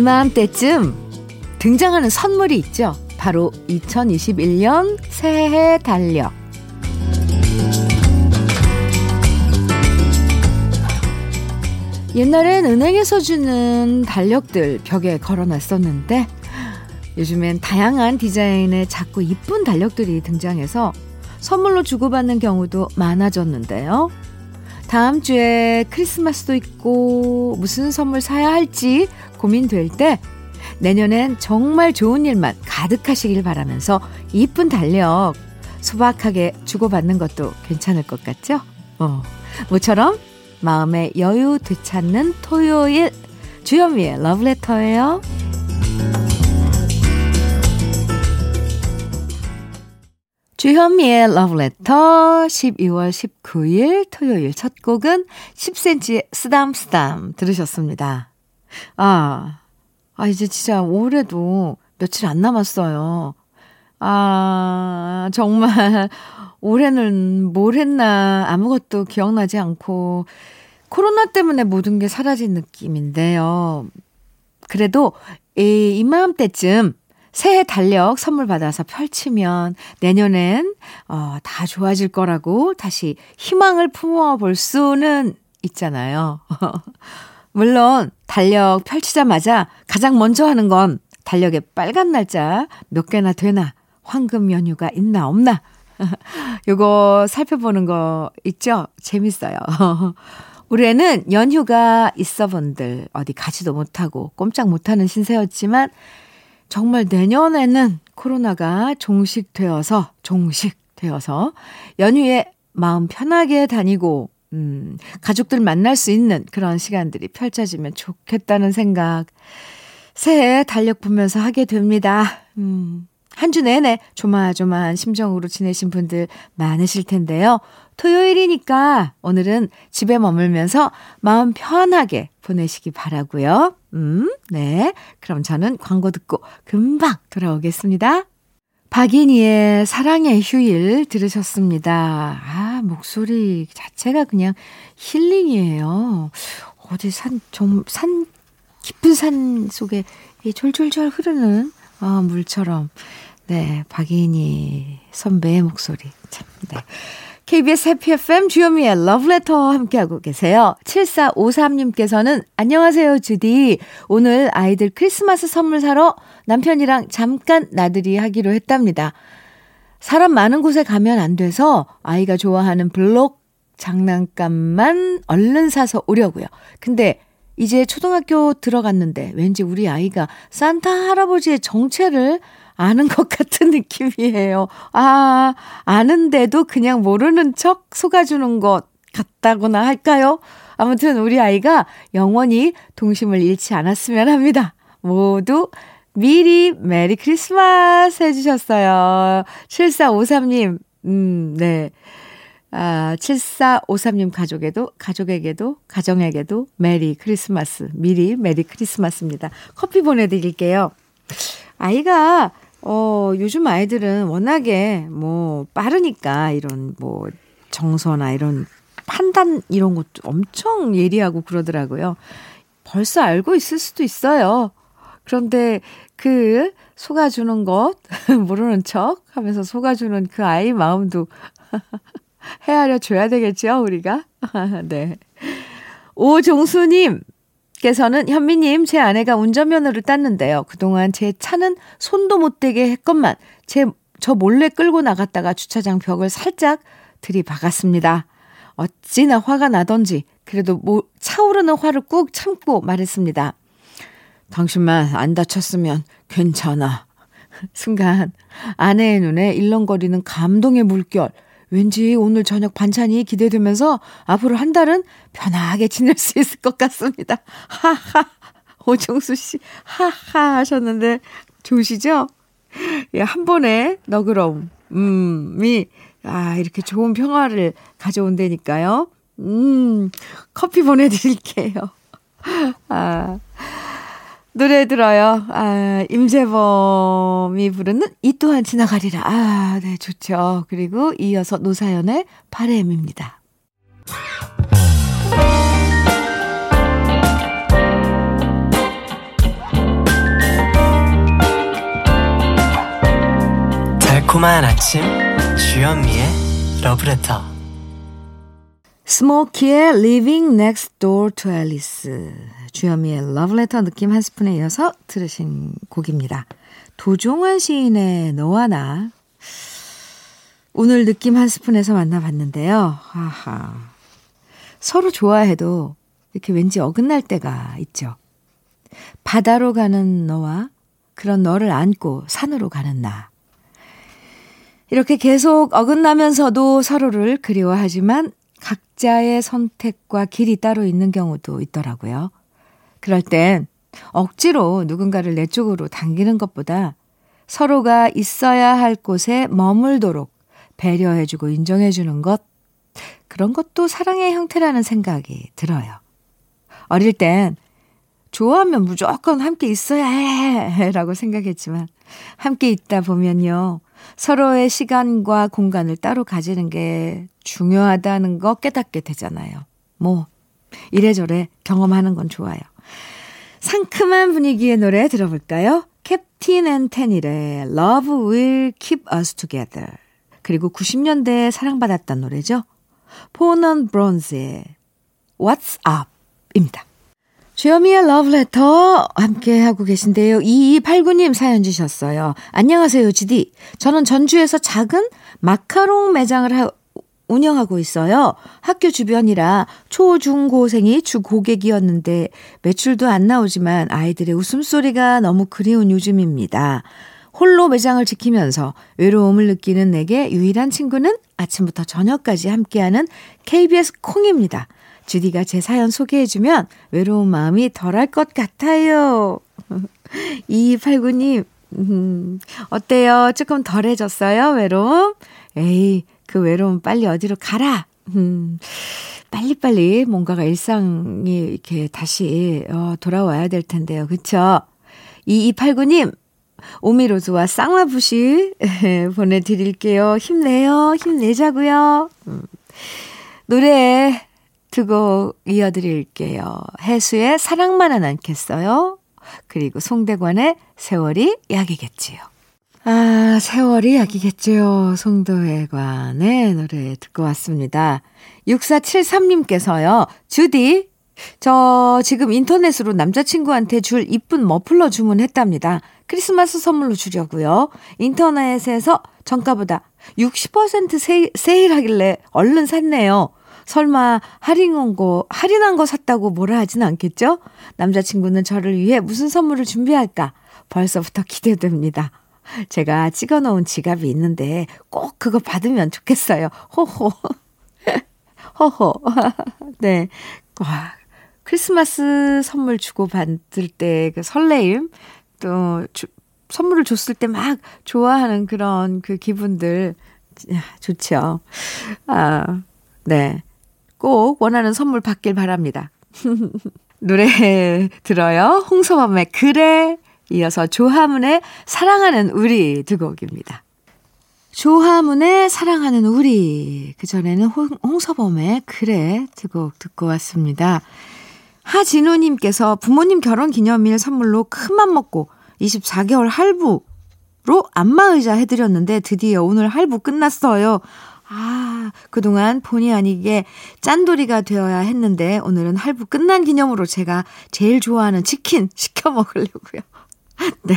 이맘때쯤 등장하는 선물이 있죠. 바로 2021년 새해 달력. 옛날엔 은행에서 주는 달력들 벽에 걸어놨었는데 요즘엔 다양한 디자인의 작고 이쁜 달력들이 등장해서 선물로 주고받는 경우도 많아졌는데요. 다음 주에 크리스마스도 있고 무슨 선물 사야 할지 고민될 때 내년엔 정말 좋은 일만 가득하시길 바라면서 이쁜 달력 소박하게 주고받는 것도 괜찮을 것 같죠? 어. 모처럼 마음의 여유 되찾는 토요일 주현미의 러브레터예요. 주현미의 러브레터 12월 19일 토요일 첫 곡은 10cm의 쓰담쓰담 들으셨습니다. 아, 아, 이제 진짜 올해도 며칠 안 남았어요. 아, 정말 올해는 뭘 했나 아무것도 기억나지 않고 코로나 때문에 모든 게 사라진 느낌인데요. 그래도 이, 이맘때쯤 새해 달력 선물 받아서 펼치면 내년엔 어, 다 좋아질 거라고 다시 희망을 품어 볼 수는 있잖아요. 물론 달력 펼치자마자 가장 먼저 하는 건 달력에 빨간 날짜 몇 개나 되나 황금 연휴가 있나 없나 요거 살펴보는 거 있죠? 재밌어요. 올해는 연휴가 있어 본들 어디 가지도 못하고 꼼짝 못하는 신세였지만 정말 내년에는 코로나가 종식되어서, 종식되어서 연휴에 마음 편하게 다니고, 음, 가족들 만날 수 있는 그런 시간들이 펼쳐지면 좋겠다는 생각, 새해 달력 보면서 하게 됩니다. 음, 한 주 내내 조마조마한 심정으로 지내신 분들 많으실 텐데요. 토요일이니까 오늘은 집에 머물면서 마음 편하게 보내시기 바라고요. 음, 네. 그럼 저는 광고 듣고 금방 돌아오겠습니다. 박인희의 사랑의 휴일 들으셨습니다. 아, 목소리 자체가 그냥 힐링이에요. 어디 산, 좀, 산, 깊은 산 속에 이 졸졸졸 흐르는 아, 물처럼. 네, 박인희 선배의 목소리. 참, 네. KBS 해피 FM 주요미의 러브레터 함께하고 계세요. 7453님께서는 안녕하세요 주디. 오늘 아이들 크리스마스 선물 사러 남편이랑 잠깐 나들이 하기로 했답니다. 사람 많은 곳에 가면 안 돼서 아이가 좋아하는 블록 장난감만 얼른 사서 오려고요. 근데 이제 초등학교 들어갔는데 왠지 우리 아이가 산타 할아버지의 정체를 아는 것 같은 느낌이에요. 아, 아는데도 그냥 모르는 척 속아주는 것 같다거나 할까요? 아무튼 우리 아이가 영원히 동심을 잃지 않았으면 합니다. 모두 미리 Merry Christmas 해주셨어요. 7453님, 음, 네. 아, 7453님 가족에도, 가족에게도, 가정에게도 Merry Christmas, 미리 Merry Christmas입니다. 커피 보내드릴게요. 아이가 어, 요즘 아이들은 워낙에 뭐 빠르니까 이런 뭐 정서나 이런 판단 이런 것도 엄청 예리하고 그러더라고요. 벌써 알고 있을 수도 있어요. 그런데 그 속아주는 것, 모르는 척 하면서 속아주는 그 아이 마음도 헤아려 줘야 되겠죠, 우리가? 네. 오종수님, 께서는 현미님, 제 아내가 운전면허를 땄는데요. 그동안 제 차는 손도 못 대게 했건만 제, 저 몰래 끌고 나갔다가 주차장 벽을 살짝 들이박았습니다. 어찌나 화가 나던지 그래도 뭐 차오르는 화를 꾹 참고 말했습니다. 당신만 안 다쳤으면 괜찮아. 순간 아내의 눈에 일렁거리는 감동의 물결. 왠지 오늘 저녁 반찬이 기대되면서 앞으로 한 달은 편하게 지낼 수 있을 것 같습니다. 하하. 오정수 씨, 하하 하셨는데, 좋으시죠? 예, 한 번에 너그러움, 음,이, 아, 이렇게 좋은 평화를 가져온다니까요. 음, 커피 보내드릴게요. 아. 노래 들어요. 아, 임재범이 부르는 이 또한 지나가리라. 아, 네, 좋죠. 그리고 이어서 노사연의 바램입니다. 달콤한 아침 주현미의 러브레터 스모키의 Living Next Door to Alice 주현미의 러브레터 느낌 한 스푼에 이어서 들으신 곡입니다. 도종환 시인의 너와 나 오늘 느낌 한 스푼에서 만나봤는데요. 하하. 서로 좋아해도 이렇게 왠지 어긋날 때가 있죠. 바다로 가는 너와 그런 너를 안고 산으로 가는 나. 이렇게 계속 어긋나면서도 서로를 그리워하지만 각자의 선택과 길이 따로 있는 경우도 있더라고요. 그럴 땐 억지로 누군가를 내 쪽으로 당기는 것보다 서로가 있어야 할 곳에 머물도록 배려해주고 인정해주는 것, 그런 것도 사랑의 형태라는 생각이 들어요. 어릴 땐 좋아하면 무조건 함께 있어야 해! 라고 생각했지만, 함께 있다 보면요. 서로의 시간과 공간을 따로 가지는 게 중요하다는 거 깨닫게 되잖아요. 뭐, 이래저래 경험하는 건 좋아요. 상큼한 분위기의 노래 들어볼까요? Captain and Tennille의 Love Will Keep Us Together. 그리고 90년대에 사랑받았던 노래죠. 포넌 브론즈의 What's Up입니다. 주여미의 러브레터 함께 하고 계신데요. 2289님 사연 주셨어요. 안녕하세요, 지디. 저는 전주에서 작은 마카롱 매장을 하, 운영하고 있어요. 학교 주변이라 초, 중, 고생이 주 고객이었는데 매출도 안 나오지만 아이들의 웃음소리가 너무 그리운 요즘입니다. 홀로 매장을 지키면서 외로움을 느끼는 내게 유일한 친구는 아침부터 저녁까지 함께하는 KBS 콩입니다. 주디가 제 사연 소개해주면 외로운 마음이 덜할 것 같아요. 2289님, 음, 어때요? 조금 덜해졌어요? 외로움? 에이, 그 외로움 빨리 어디로 가라. 음, 빨리빨리 뭔가가 일상이 이렇게 다시 어, 돌아와야 될 텐데요. 그쵸? 2289님, 오미로즈와 쌍화부시 보내드릴게요. 힘내요. 힘내자고요. 음. 노래 두 곡 이어드릴게요. 해수의 사랑만은 않겠어요? 그리고 송대관의 세월이 약이겠지요. 아, 세월이 약이겠죠. 송도회관의 노래 듣고 왔습니다. 6473님께서요. 주디, 저 지금 인터넷으로 남자친구한테 줄 이쁜 머플러 주문했답니다. 크리스마스 선물로 주려고요. 인터넷에서 정가보다 60% 세일, 세일하길래 얼른 샀네요. 설마 할인한 거, 할인한 거 샀다고 뭐라 하진 않겠죠? 남자친구는 저를 위해 무슨 선물을 준비할까? 벌써부터 기대됩니다. 제가 찍어 놓은 지갑이 있는데 꼭 그거 받으면 좋겠어요. 호호. 호호. 네. 와, 크리스마스 선물 주고 받을 때 그 설레임, 또 주, 선물을 줬을 때 막 좋아하는 그런 그 기분들, 좋죠. 아, 네. 꼭 원하는 선물 받길 바랍니다. 노래 들어요. 홍서범의 그래 이어서 조하문의 사랑하는 우리 두 곡입니다. 조하문의 사랑하는 우리 그전에는 홍서범의 그래 두 곡 듣고 왔습니다. 하진우님께서 부모님 결혼 기념일 선물로 큰맘 먹고 24개월 할부로 안마의자 해드렸는데 드디어 오늘 할부 끝났어요. 아, 그동안 본의 아니게 짠돌이가 되어야 했는데 오늘은 할부 끝난 기념으로 제가 제일 좋아하는 치킨 시켜 먹으려고요. 네.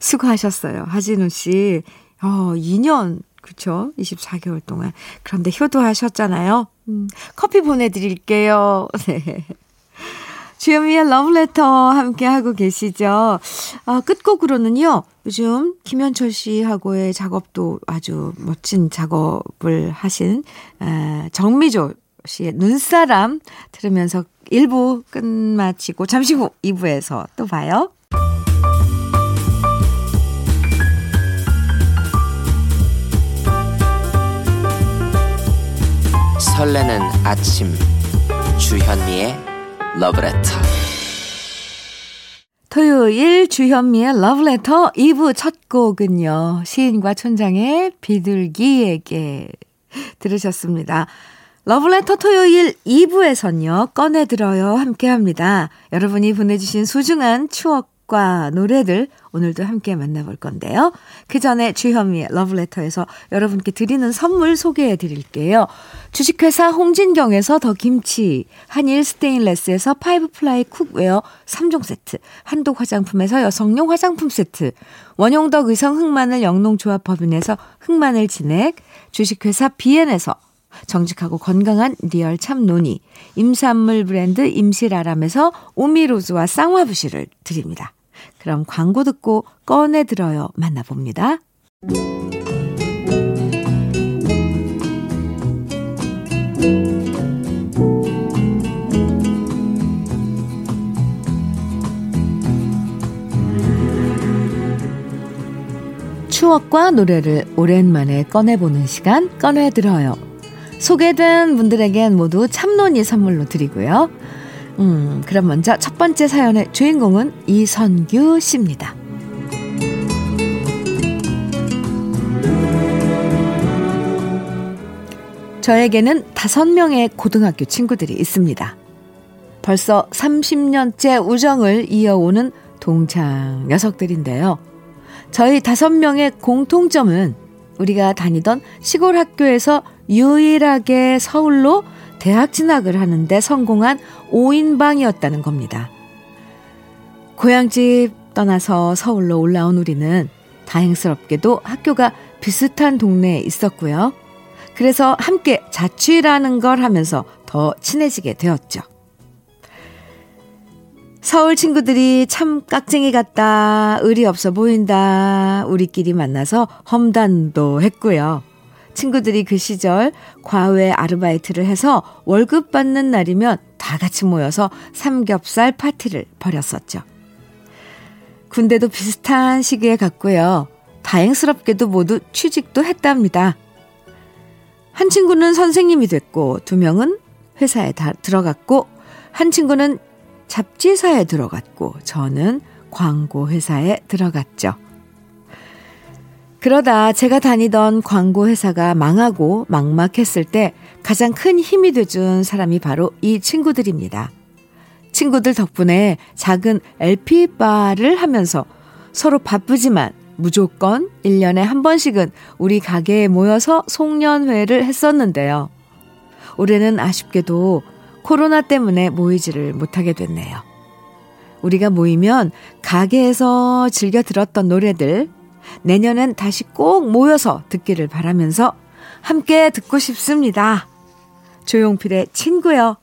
수고하셨어요. 하진우 씨. 어, 2년, 그쵸? 24개월 동안. 그런데 효도하셨잖아요. 음, 커피 보내드릴게요. 네. 주현미의 러브레터 함께하고 계시죠. 아, 끝곡으로는요, 요즘 김현철 씨하고의 작업도 아주 멋진 작업을 하신, 아, 정미조 씨의 눈사람 들으면서 1부 끝마치고 잠시 후 2부에서 또 봐요. 설레는 아침 주현미의 러브레터 토요일 주현미의 러브레터 2부 첫 곡은요. 시인과 촌장의 비둘기에게 들으셨습니다. 러브레터 토요일 2부에선요. 꺼내들어요 함께합니다. 여러분이 보내주신 소중한 추억 추억과 노래들 오늘도 함께 만나볼 건데요. 그 전에 주현미의 러브레터에서 여러분께 드리는 선물 소개해 드릴게요. 주식회사 홍진경에서 더 김치, 한일 스테인레스에서 five ply cookware 3종 세트, 한독 화장품에서 여성용 화장품 세트, 원용덕 의성 흑마늘 영농조합 법인에서 흑마늘 진액, 주식회사 비엔에서 정직하고 건강한 real 참논이, 임산물 브랜드 임실아람에서 오미로즈와 쌍화부시를 드립니다. 그럼 광고 듣고 꺼내 들어요 만나봅니다. 추억과 노래를 오랜만에 꺼내보는 시간 꺼내들어요. 소개된 분들에겐 모두 참론이 선물로 드리고요. 음, 그럼 먼저 첫 번째 사연의 주인공은 이선규 씨입니다. 저에게는 다섯 명의 고등학교 친구들이 있습니다. 벌써 30년째 우정을 이어오는 동창 녀석들인데요. 저희 다섯 명의 공통점은 우리가 다니던 시골 학교에서 유일하게 서울로 대학 진학을 하는데 성공한 5인방이었다는 겁니다. 고향집 떠나서 서울로 올라온 우리는 다행스럽게도 학교가 비슷한 동네에 있었고요. 그래서 함께 자취라는 걸 하면서 더 친해지게 되었죠. 서울 친구들이 참 깍쟁이 같다, 의리 없어 보인다, 우리끼리 만나서 험단도 했고요. 친구들이 그 시절 과외 아르바이트를 해서 월급 받는 날이면 다 같이 모여서 삼겹살 파티를 벌였었죠. 군대도 비슷한 시기에 갔고요. 다행스럽게도 모두 취직도 했답니다. 한 친구는 선생님이 됐고, 두 명은 회사에 다 들어갔고, 한 친구는 잡지사에 들어갔고, 저는 광고회사에 들어갔죠. 그러다 제가 다니던 광고회사가 망하고 막막했을 때 가장 큰 힘이 돼준 사람이 바로 이 친구들입니다. 친구들 덕분에 작은 LP바를 하면서 서로 바쁘지만 무조건 1년에 한 번씩은 우리 가게에 모여서 송년회를 했었는데요. 올해는 아쉽게도 코로나 때문에 모이지를 못하게 됐네요. 우리가 모이면 가게에서 즐겨 들었던 노래들, 내년엔 다시 꼭 모여서 듣기를 바라면서 함께 듣고 싶습니다. 조용필의 친구요.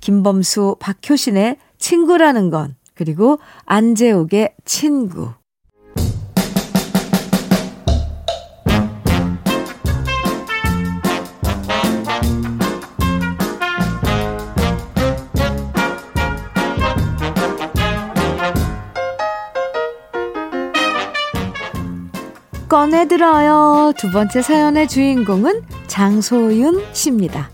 김범수, 박효신의 친구라는 건, 그리고 안재욱의 친구. 꺼내들어요. 두 번째 사연의 주인공은 장소윤 씨입니다.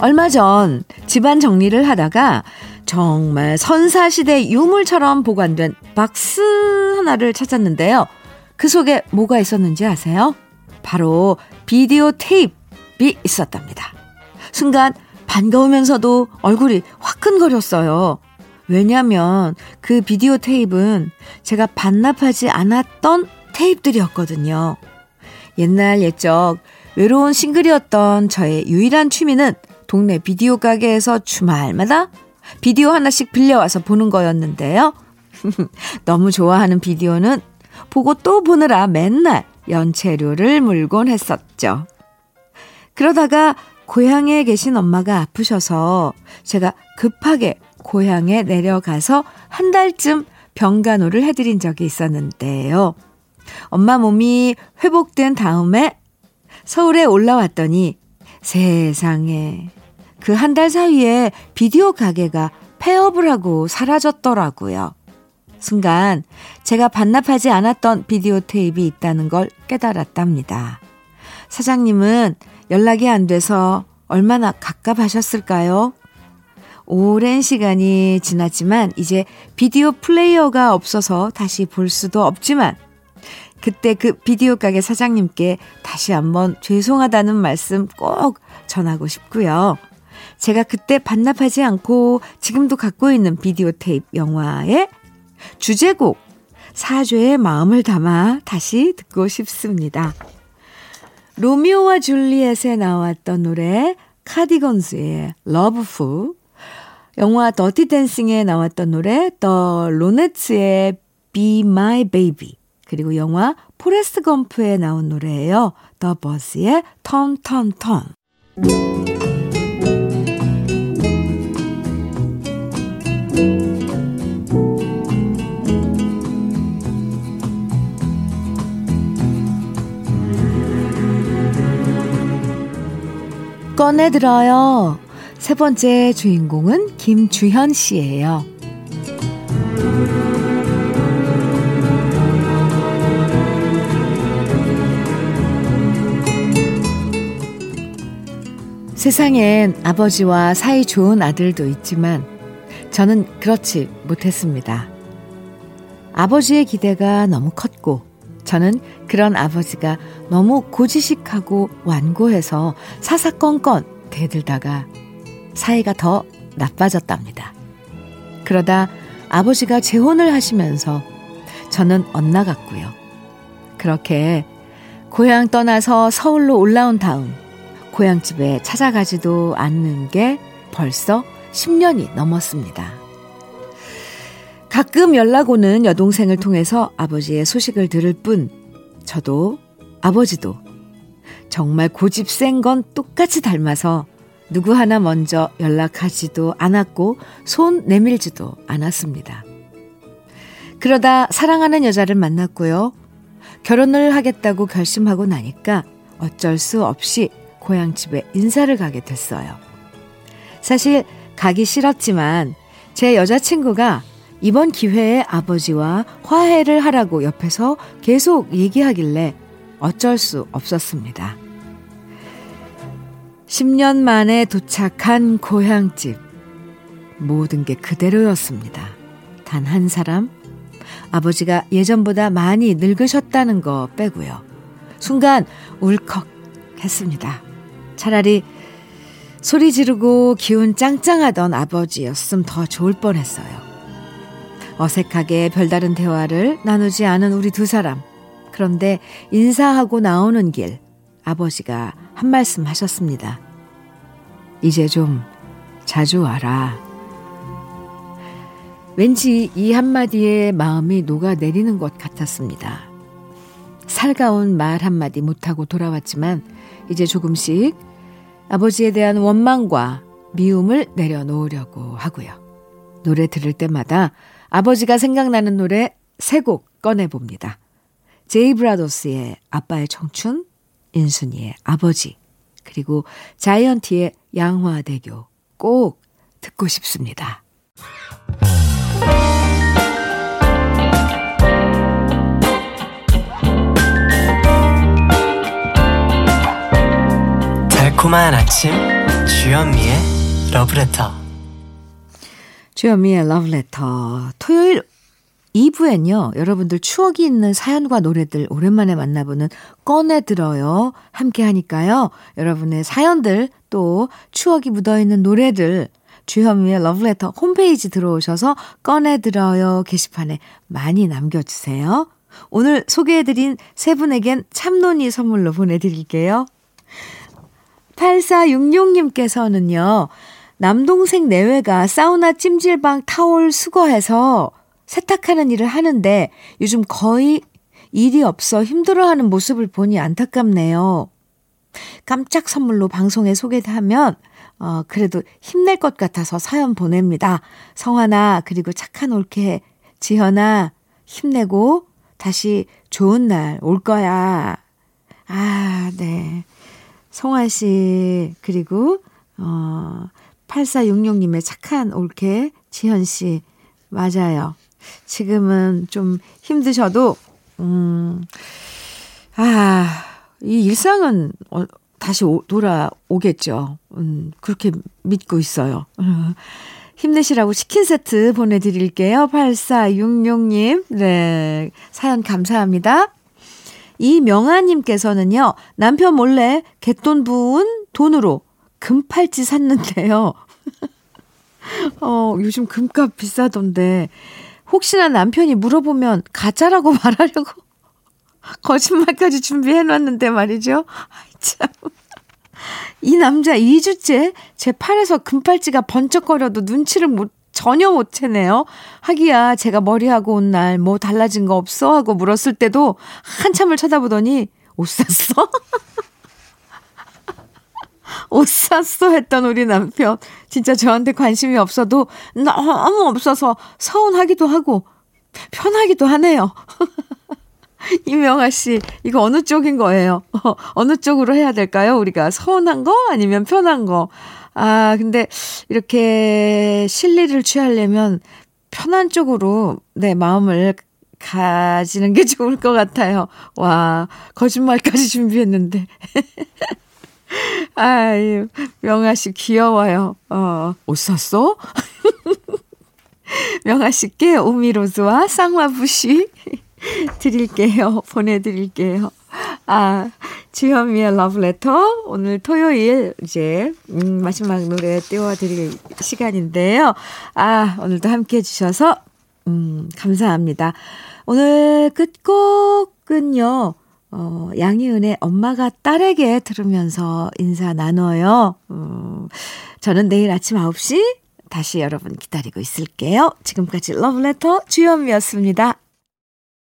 얼마 전 집안 정리를 하다가 정말 선사시대 유물처럼 보관된 박스 하나를 찾았는데요. 그 속에 뭐가 있었는지 아세요? 바로 비디오 테이프이 있었답니다. 순간 반가우면서도 얼굴이 화끈거렸어요. 왜냐면 그 비디오 테이프는 제가 반납하지 않았던 테이프들이었거든요. 옛날 옛적 외로운 싱글이었던 저의 유일한 취미는 동네 비디오 가게에서 주말마다 비디오 하나씩 빌려와서 보는 거였는데요. 너무 좋아하는 비디오는 보고 또 보느라 맨날 연체료를 물곤 했었죠. 그러다가 고향에 계신 엄마가 아프셔서 제가 급하게 고향에 내려가서 한 달쯤 병간호를 해드린 적이 있었는데요. 엄마 몸이 회복된 다음에 서울에 올라왔더니 세상에 그 한 달 사이에 비디오 가게가 폐업을 하고 사라졌더라고요. 순간 제가 반납하지 않았던 비디오 테이프이 있다는 걸 깨달았답니다. 사장님은 연락이 안 돼서 얼마나 갑갑하셨을까요? 오랜 시간이 지났지만 이제 비디오 플레이어가 없어서 다시 볼 수도 없지만 그때 그 비디오 가게 사장님께 다시 한번 죄송하다는 말씀 꼭 전하고 싶고요. 제가 그때 반납하지 않고 지금도 갖고 있는 비디오 테이프 영화의 주제곡 사죄의 마음을 담아 다시 듣고 싶습니다. 로미오와 줄리엣에 나왔던 노래 Cardigans의 Lovefool 영화 Dirty Dancing에 나왔던 노래 The Ronettes의 Be My Baby 그리고 영화 Forrest Gump에 나온 노래예요. The Byrds의 Turn Turn Turn. 꺼내 들어요. 세 번째 주인공은 김주현 씨예요. 세상엔 아버지와 사이 좋은 아들도 있지만 저는 그렇지 못했습니다. 아버지의 기대가 너무 컸고 저는 그런 아버지가 너무 고지식하고 완고해서 사사건건 대들다가 사이가 더 나빠졌답니다. 그러다 아버지가 재혼을 하시면서 저는 엇나갔고요. 그렇게 고향 떠나서 서울로 올라온 다음 고향집에 찾아가지도 않는 게 벌써 10년이 넘었습니다. 가끔 연락 오는 여동생을 통해서 아버지의 소식을 들을 뿐, 저도 아버지도 정말 고집 센 건 똑같이 닮아서 누구 하나 먼저 연락하지도 않았고 손 내밀지도 않았습니다. 그러다 사랑하는 여자를 만났고요. 결혼을 하겠다고 결심하고 나니까 어쩔 수 없이 고향집에 인사를 가게 됐어요. 사실 가기 싫었지만 제 여자친구가 이번 기회에 아버지와 화해를 하라고 옆에서 계속 얘기하길래 어쩔 수 없었습니다. 10년 만에 도착한 고향집. 모든 게 그대로였습니다. 단 한 사람, 아버지가 예전보다 많이 늙으셨다는 거 빼고요. 순간 울컥 했습니다. 차라리 소리 지르고 기운 짱짱하던 아버지였음 더 좋을 뻔했어요. 어색하게 별다른 대화를 나누지 않은 우리 두 사람. 그런데 인사하고 나오는 길 아버지가 한 말씀 하셨습니다. 이제 좀 자주 와라. 왠지 이 한마디에 마음이 녹아내리는 것 같았습니다. 살가운 말 한마디 못하고 돌아왔지만 이제 조금씩 아버지에 대한 원망과 미움을 내려놓으려고 하고요. 노래 들을 때마다 아버지가 생각나는 노래 세 곡 꺼내봅니다. 제이 브라더스의 아빠의 청춘, 인순이의 아버지, 그리고 자이언티의 양화대교 꼭 듣고 싶습니다. 달콤한 아침 주현미의 러브레터 주현미의 러브레터 토요일 2부엔요. 여러분들 추억이 있는 사연과 노래들 오랜만에 만나보는 꺼내들어요. 함께 하니까요. 여러분의 사연들 또 추억이 묻어있는 노래들 주현미의 러브레터 홈페이지 들어오셔서 꺼내들어요 게시판에 많이 남겨주세요. 오늘 소개해드린 세 분에겐 참논이 선물로 보내드릴게요. 8466님께서는요, 남동생 내외가 사우나 찜질방 타올 수거해서 세탁하는 일을 하는데 요즘 거의 일이 없어 힘들어하는 모습을 보니 안타깝네요. 깜짝 선물로 방송에 소개하면 어, 그래도 힘낼 것 같아서 사연 보냅니다. 성환아, 그리고 착한 올케, 지현아, 힘내고 다시 좋은 날 올 거야. 아, 네. 성환 씨, 그리고, 어, 8466님의 착한 올케, 지현 씨, 맞아요. 지금은 좀 힘드셔도, 음, 아, 이 일상은 어, 다시 오, 돌아오겠죠. 음, 그렇게 믿고 있어요. 힘내시라고 치킨 세트 보내드릴게요. 8466님. 네. 사연 감사합니다. 이명아님께서는요, 남편 몰래 갯돈 부은 돈으로 금팔찌 샀는데요. 어, 요즘 금값 비싸던데, 혹시나 남편이 물어보면 가짜라고 말하려고 거짓말까지 준비해 놨는데 말이죠. 아이, 참. 이 남자 2주째 제 팔에서 금팔찌가 번쩍거려도 눈치를 못, 전혀 못 채네요. 하기야 제가 머리하고 온 날 뭐 달라진 거 없어? 하고 물었을 때도 한참을 쳐다보더니 옷 샀어? 옷 샀어 했던 우리 남편. 진짜 저한테 관심이 없어도 너무 없어서 서운하기도 하고 편하기도 하네요. 이명아 씨, 이거 어느 쪽인 거예요? 어, 어느 쪽으로 해야 될까요? 우리가 서운한 거 아니면 편한 거? 아, 근데 이렇게 실리를 취하려면 편한 쪽으로 내 마음을 가지는 게 좋을 것 같아요. 와, 거짓말까지 준비했는데. 아유, 명아 씨 귀여워요. 어, 옷 샀어? 명아 씨께 오미로즈와 쌍화부시 드릴게요. 보내드릴게요. 아, 주현미의 러브레터. 오늘 토요일 이제, 음, 마지막 노래 띄워드릴 시간인데요. 아, 오늘도 함께 해주셔서, 음, 감사합니다. 오늘 끝곡은요, 어, 양희은의 엄마가 딸에게 들으면서 인사 나눠요. 음, 저는 내일 아침 9시 다시 여러분 기다리고 있을게요. 지금까지 러브레터 주현미였습니다.